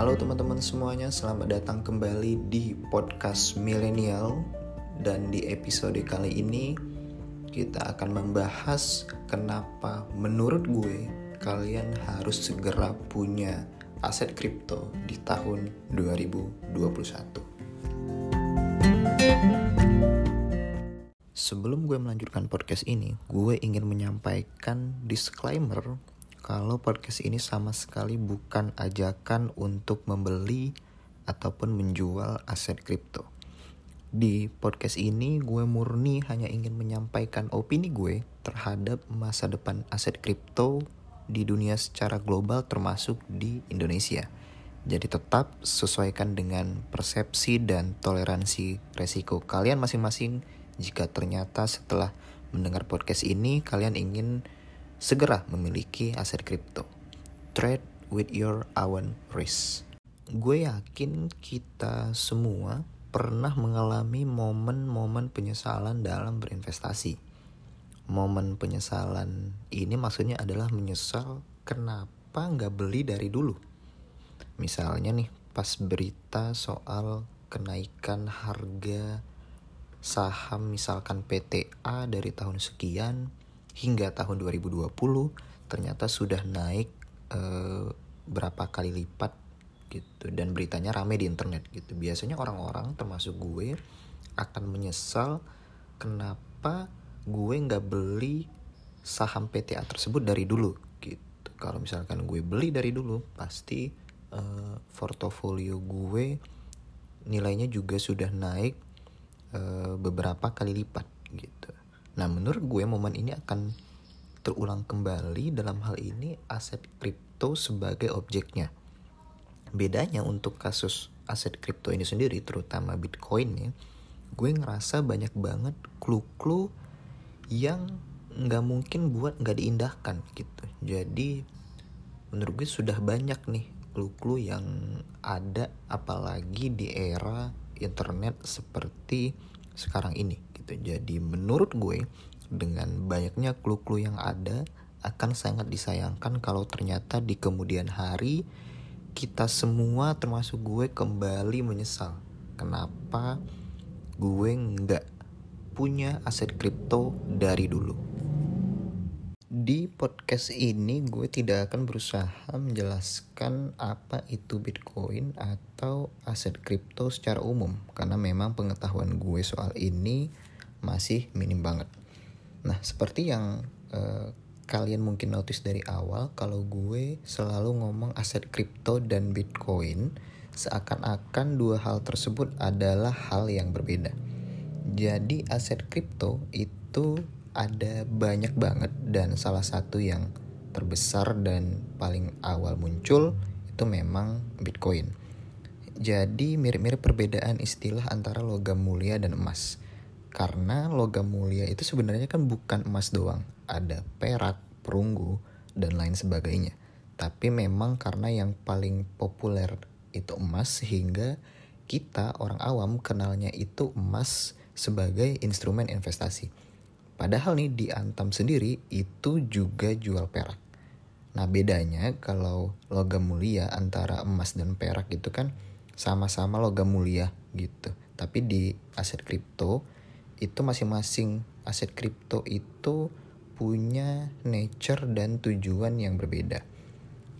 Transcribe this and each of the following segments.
Halo teman-teman semuanya, selamat datang kembali di podcast milenial dan di episode kali ini kita akan membahas kenapa menurut gue kalian harus segera punya aset kripto di tahun 2021. Sebelum gue melanjutkan podcast ini, gue ingin menyampaikan disclaimer kalau podcast ini sama sekali bukan ajakan untuk membeli ataupun menjual aset kripto. Di podcast ini gue murni hanya ingin menyampaikan opini gue terhadap masa depan aset kripto di dunia secara global termasuk di Indonesia. Jadi tetap sesuaikan dengan persepsi dan toleransi resiko kalian masing-masing jika ternyata setelah mendengar podcast ini kalian ingin segera memiliki aset kripto. Trade with your own risk. Gue yakin kita semua pernah mengalami momen-momen penyesalan dalam berinvestasi. Momen penyesalan ini maksudnya adalah menyesal kenapa nggak beli dari dulu. Misalnya nih pas berita soal kenaikan harga saham misalkan PTA dari tahun sekian hingga tahun 2020 ternyata sudah naik e, berapa kali lipat gitu. Dan beritanya rame di internet gitu. Biasanya orang-orang termasuk gue akan menyesal kenapa gue nggak beli saham PTA tersebut dari dulu gitu. Kalau misalkan gue beli dari dulu pasti e, portofolio gue nilainya juga sudah naik Eh, beberapa kali lipat gitu. Nah menurut gue momen ini akan terulang kembali dalam hal ini aset kripto sebagai objeknya. Bedanya untuk kasus aset kripto ini sendiri terutama Bitcoin ya, gue ngerasa banyak banget clue-clue yang nggak mungkin buat nggak diindahkan gitu. Jadi menurut gue sudah banyak nih clue-clue yang ada apalagi di era internet seperti sekarang ini gitu. Jadi menurut gue dengan banyaknya clue-clue yang ada akan sangat disayangkan kalau ternyata di kemudian hari kita semua termasuk gue kembali menyesal kenapa gue nggak punya aset kripto dari dulu. Di podcast ini gue tidak akan berusaha menjelaskan apa itu Bitcoin atau aset kripto secara umum karena memang pengetahuan gue soal ini masih minim banget. Nah, seperti yang uh, kalian mungkin notice dari awal kalau gue selalu ngomong aset kripto dan Bitcoin seakan-akan dua hal tersebut adalah hal yang berbeda. Jadi aset kripto itu ada banyak banget dan salah satu yang terbesar dan paling awal muncul itu memang Bitcoin. Jadi mirip-mirip perbedaan istilah antara logam mulia dan emas. Karena logam mulia itu sebenarnya kan bukan emas doang, ada perak, perunggu, dan lain sebagainya. Tapi memang karena yang paling populer itu emas sehingga kita orang awam kenalnya itu emas sebagai instrumen investasi. Padahal nih di Antam sendiri itu juga jual perak. Nah bedanya kalau logam mulia antara emas dan perak itu kan sama-sama logam mulia gitu. Tapi di aset kripto itu masing-masing aset kripto itu punya nature dan tujuan yang berbeda.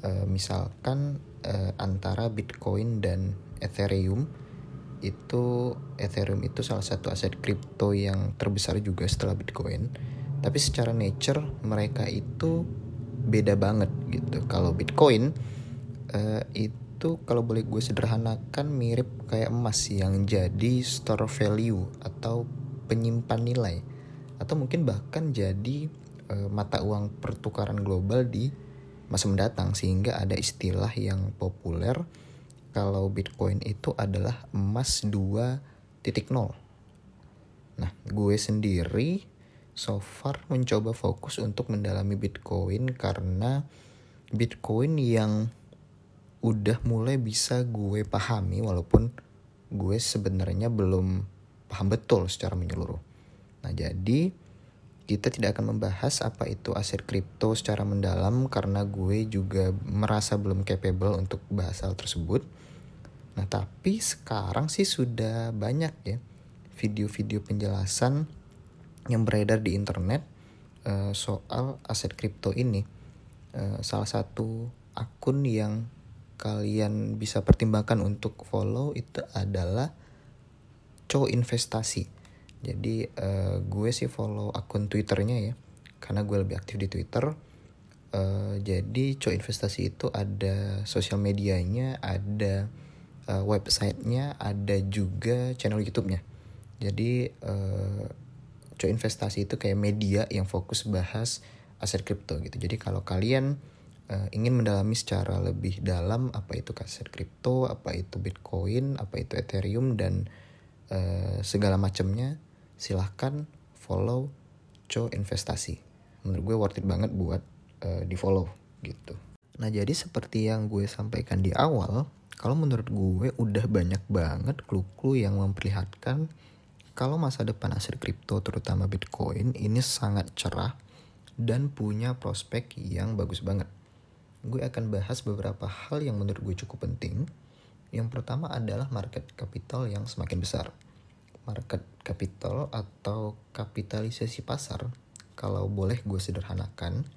E, misalkan e, antara Bitcoin dan Ethereum itu Ethereum itu salah satu aset kripto yang terbesar juga setelah Bitcoin. Tapi secara nature mereka itu beda banget gitu. Kalau Bitcoin uh, itu kalau boleh gue sederhanakan mirip kayak emas yang jadi store value atau penyimpan nilai atau mungkin bahkan jadi uh, mata uang pertukaran global di masa mendatang sehingga ada istilah yang populer kalau Bitcoin itu adalah emas 2.0. Nah, gue sendiri so far mencoba fokus untuk mendalami Bitcoin karena Bitcoin yang udah mulai bisa gue pahami walaupun gue sebenarnya belum paham betul secara menyeluruh. Nah, jadi kita tidak akan membahas apa itu aset kripto secara mendalam karena gue juga merasa belum capable untuk bahas hal tersebut. Nah, tapi sekarang sih sudah banyak ya video-video penjelasan yang beredar di internet uh, soal aset kripto ini. Uh, salah satu akun yang kalian bisa pertimbangkan untuk follow itu adalah Investasi. Jadi uh, gue sih follow akun twitternya ya karena gue lebih aktif di twitter. Uh, jadi co investasi itu ada sosial medianya ada uh, websitenya ada juga channel youtube-nya. Jadi uh, co investasi itu kayak media yang fokus bahas aset kripto gitu. Jadi kalau kalian uh, ingin mendalami secara lebih dalam apa itu aset kripto apa itu bitcoin apa itu ethereum dan uh, segala macamnya silahkan follow Co Investasi. Menurut gue worth it banget buat uh, di follow gitu. Nah jadi seperti yang gue sampaikan di awal, kalau menurut gue udah banyak banget clue-clue yang memperlihatkan kalau masa depan aset kripto terutama Bitcoin ini sangat cerah dan punya prospek yang bagus banget. Gue akan bahas beberapa hal yang menurut gue cukup penting. Yang pertama adalah market capital yang semakin besar market capital atau kapitalisasi pasar kalau boleh gue sederhanakan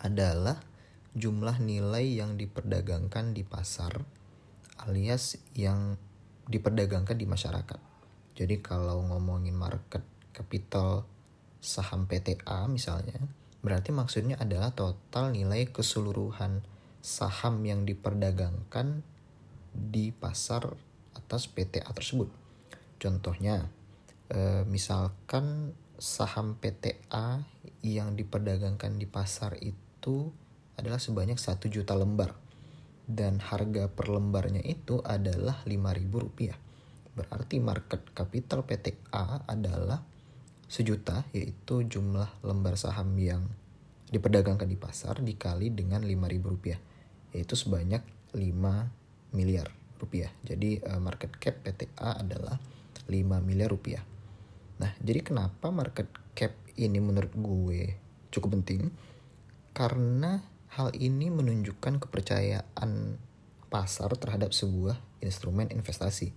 adalah jumlah nilai yang diperdagangkan di pasar alias yang diperdagangkan di masyarakat. Jadi kalau ngomongin market capital saham PTA misalnya, berarti maksudnya adalah total nilai keseluruhan saham yang diperdagangkan di pasar atas PTA tersebut. Contohnya, e, misalkan saham PTA yang diperdagangkan di pasar itu adalah sebanyak 1 juta lembar dan harga per lembarnya itu adalah 5.000 rupiah. Berarti market capital PTA adalah sejuta yaitu jumlah lembar saham yang diperdagangkan di pasar dikali dengan 5.000 rupiah yaitu sebanyak 5 miliar rupiah. Jadi eh, market cap PTA adalah 5 miliar rupiah. Nah, jadi kenapa market cap ini menurut gue cukup penting? Karena hal ini menunjukkan kepercayaan pasar terhadap sebuah instrumen investasi.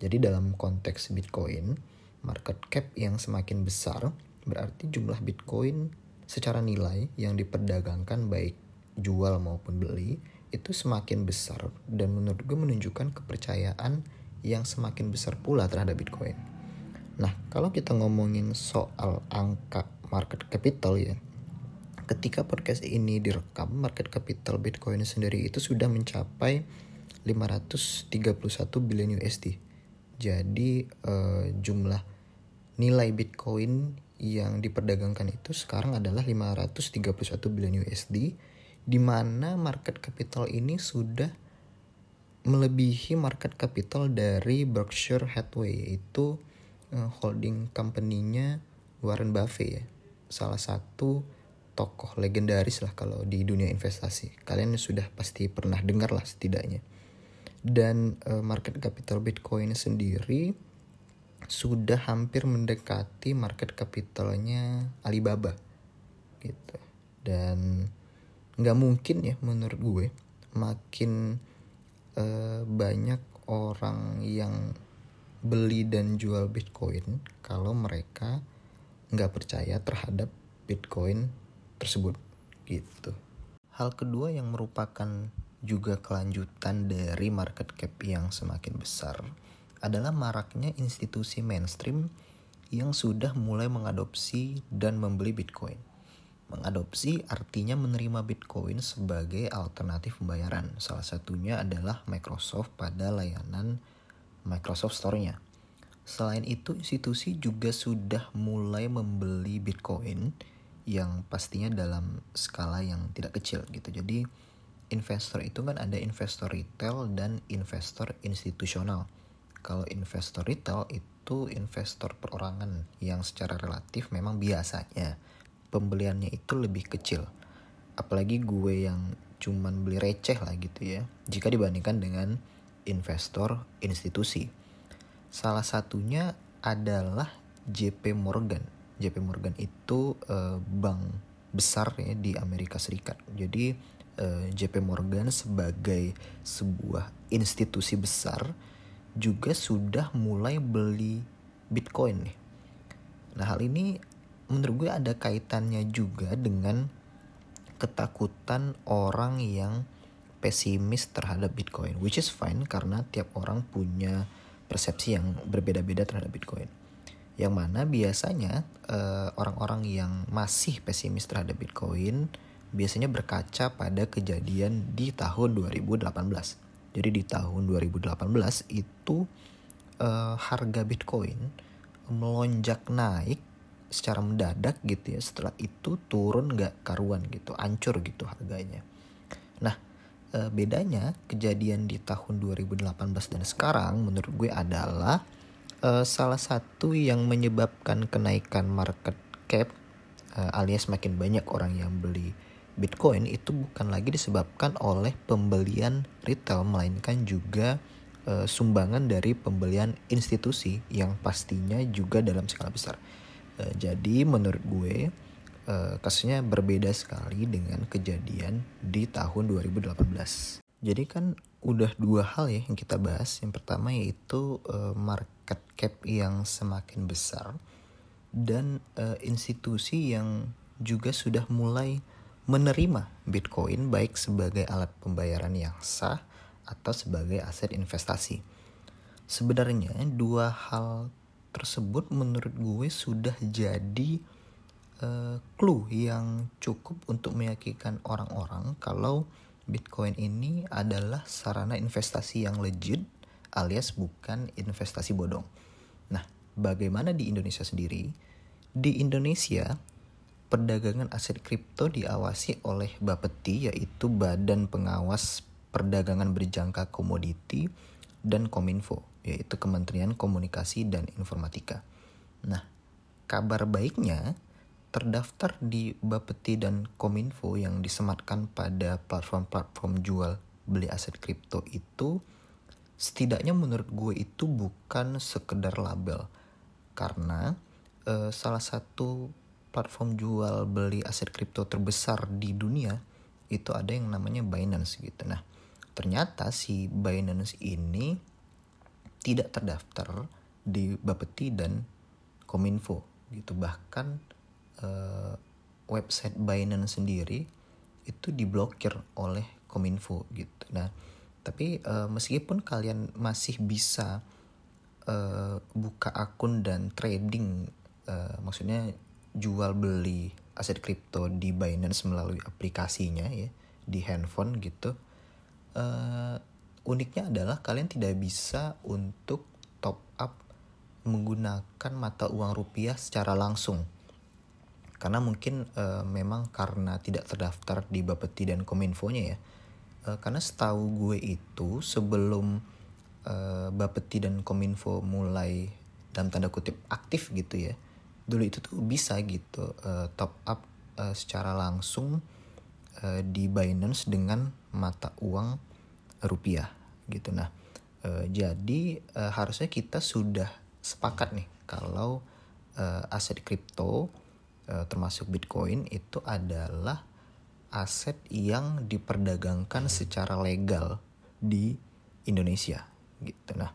Jadi dalam konteks Bitcoin, market cap yang semakin besar berarti jumlah Bitcoin secara nilai yang diperdagangkan baik jual maupun beli itu semakin besar dan menurut gue menunjukkan kepercayaan yang semakin besar pula terhadap Bitcoin. Nah, kalau kita ngomongin soal angka market capital ya, ketika podcast ini direkam, market capital Bitcoin sendiri itu sudah mencapai 531 billion USD. Jadi uh, jumlah nilai Bitcoin yang diperdagangkan itu sekarang adalah 531 billion USD di mana market capital ini sudah melebihi market capital dari Berkshire Hathaway yaitu uh, holding company-nya Warren Buffett ya. Salah satu tokoh legendaris lah kalau di dunia investasi. Kalian sudah pasti pernah dengar lah setidaknya. Dan uh, market capital Bitcoin sendiri sudah hampir mendekati market capitalnya Alibaba gitu. Dan nggak mungkin ya menurut gue makin uh, banyak orang yang beli dan jual Bitcoin kalau mereka nggak percaya terhadap Bitcoin tersebut gitu. Hal kedua yang merupakan juga kelanjutan dari market cap yang semakin besar adalah maraknya institusi mainstream yang sudah mulai mengadopsi dan membeli Bitcoin. Mengadopsi artinya menerima Bitcoin sebagai alternatif pembayaran. Salah satunya adalah Microsoft pada layanan Microsoft Store-nya. Selain itu, institusi juga sudah mulai membeli Bitcoin yang pastinya dalam skala yang tidak kecil gitu. Jadi investor itu kan ada investor retail dan investor institusional. Kalau investor retail itu investor perorangan yang secara relatif memang biasanya pembeliannya itu lebih kecil. Apalagi gue yang cuman beli receh lah gitu ya. Jika dibandingkan dengan investor institusi. Salah satunya adalah JP Morgan. JP Morgan itu uh, bank besar ya di Amerika Serikat. Jadi uh, eh, JP Morgan sebagai sebuah institusi besar juga sudah mulai beli Bitcoin nih. Nah hal ini menurut gue ada kaitannya juga dengan ketakutan orang yang pesimis terhadap Bitcoin, which is fine karena tiap orang punya persepsi yang berbeda-beda terhadap Bitcoin. Yang mana biasanya uh, orang-orang yang masih pesimis terhadap Bitcoin biasanya berkaca pada kejadian di tahun 2018. Jadi di tahun 2018 itu uh, harga Bitcoin melonjak naik secara mendadak gitu ya setelah itu turun nggak karuan gitu ancur gitu harganya. Nah e, bedanya kejadian di tahun 2018 dan sekarang menurut gue adalah e, salah satu yang menyebabkan kenaikan market cap e, alias makin banyak orang yang beli Bitcoin itu bukan lagi disebabkan oleh pembelian retail melainkan juga e, sumbangan dari pembelian institusi yang pastinya juga dalam skala besar Eh, jadi menurut gue uh, kasusnya berbeda sekali dengan kejadian di tahun 2018. Jadi kan udah dua hal ya yang kita bahas. Yang pertama yaitu uh, market cap yang semakin besar dan institusi yang juga sudah mulai menerima Bitcoin baik sebagai alat pembayaran yang sah atau sebagai aset investasi. Sebenarnya dua hal tersebut menurut gue sudah jadi uh, clue yang cukup untuk meyakinkan orang-orang kalau Bitcoin ini adalah sarana investasi yang legit alias bukan investasi bodong. Nah, bagaimana di Indonesia sendiri? Di Indonesia, perdagangan aset kripto diawasi oleh Bapeti yaitu Badan Pengawas Perdagangan Berjangka Komoditi dan Kominfo yaitu Kementerian Komunikasi dan Informatika. Nah, kabar baiknya terdaftar di Bapeti dan Kominfo yang disematkan pada platform-platform jual beli aset kripto itu setidaknya menurut gue itu bukan sekedar label karena eh, salah satu platform jual beli aset kripto terbesar di dunia itu ada yang namanya Binance gitu. Nah, ternyata si Binance ini tidak terdaftar di Bapeti dan Kominfo gitu. Bahkan uh, website Binance sendiri itu diblokir oleh Kominfo gitu. Nah tapi uh, meskipun kalian masih bisa uh, buka akun dan trading maksudnya jual beli aset kripto di Binance melalui aplikasinya ya di handphone gitu uh, uniknya adalah kalian tidak bisa untuk top up menggunakan mata uang rupiah secara langsung. Karena mungkin uh, memang karena tidak terdaftar di Bapeti dan Kominfo-nya ya. Uh, karena setahu gue itu sebelum uh, Bapeti dan Kominfo mulai dalam tanda kutip aktif gitu ya dulu itu tuh bisa gitu top up secara langsung di Binance dengan mata uang rupiah gitu. Nah e, jadi e, harusnya kita sudah sepakat nih kalau e, aset kripto e, termasuk bitcoin itu adalah aset yang diperdagangkan secara legal di Indonesia gitu. Nah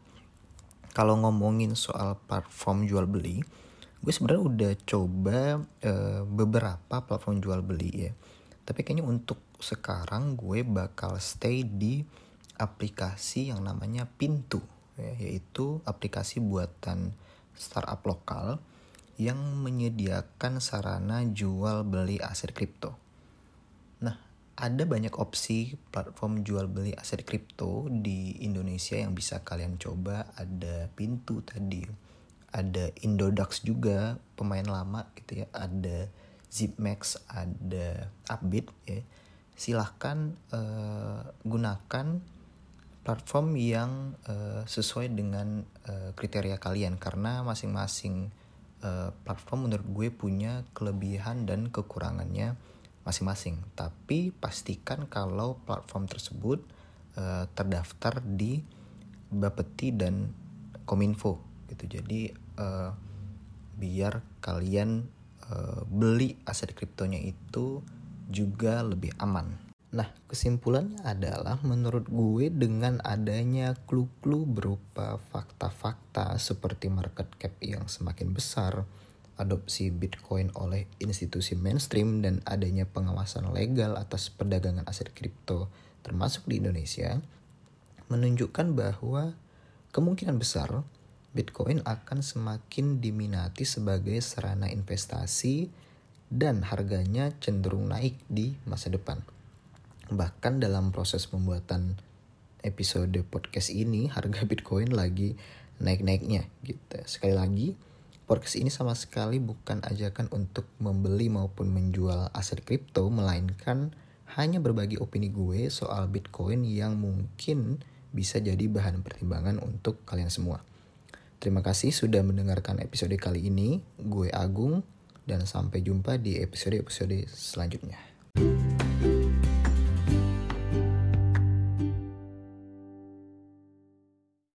kalau ngomongin soal platform jual beli gue sebenarnya udah coba e, beberapa platform jual beli ya tapi kayaknya untuk sekarang gue bakal stay di aplikasi yang namanya Pintu, ya, yaitu aplikasi buatan startup lokal yang menyediakan sarana jual beli aset kripto. Nah, ada banyak opsi platform jual beli aset kripto di Indonesia yang bisa kalian coba. Ada Pintu tadi, ada Indodax juga pemain lama gitu ya, ada Zipmax, ada Upbit ya. Silahkan uh, gunakan platform yang uh, sesuai dengan uh, kriteria kalian karena masing-masing uh, platform menurut gue punya kelebihan dan kekurangannya masing-masing. Tapi pastikan kalau platform tersebut uh, terdaftar di Bapeti dan Kominfo gitu. Jadi uh, biar kalian uh, beli aset kriptonya itu juga lebih aman. Nah, kesimpulannya adalah menurut gue dengan adanya clue-clue berupa fakta-fakta seperti market cap yang semakin besar, adopsi Bitcoin oleh institusi mainstream dan adanya pengawasan legal atas perdagangan aset kripto termasuk di Indonesia menunjukkan bahwa kemungkinan besar Bitcoin akan semakin diminati sebagai sarana investasi dan harganya cenderung naik di masa depan. Bahkan dalam proses pembuatan episode podcast ini harga Bitcoin lagi naik-naiknya gitu. Sekali lagi, podcast ini sama sekali bukan ajakan untuk membeli maupun menjual aset kripto melainkan hanya berbagi opini gue soal Bitcoin yang mungkin bisa jadi bahan pertimbangan untuk kalian semua. Terima kasih sudah mendengarkan episode kali ini. Gue Agung dan sampai jumpa di episode-episode selanjutnya.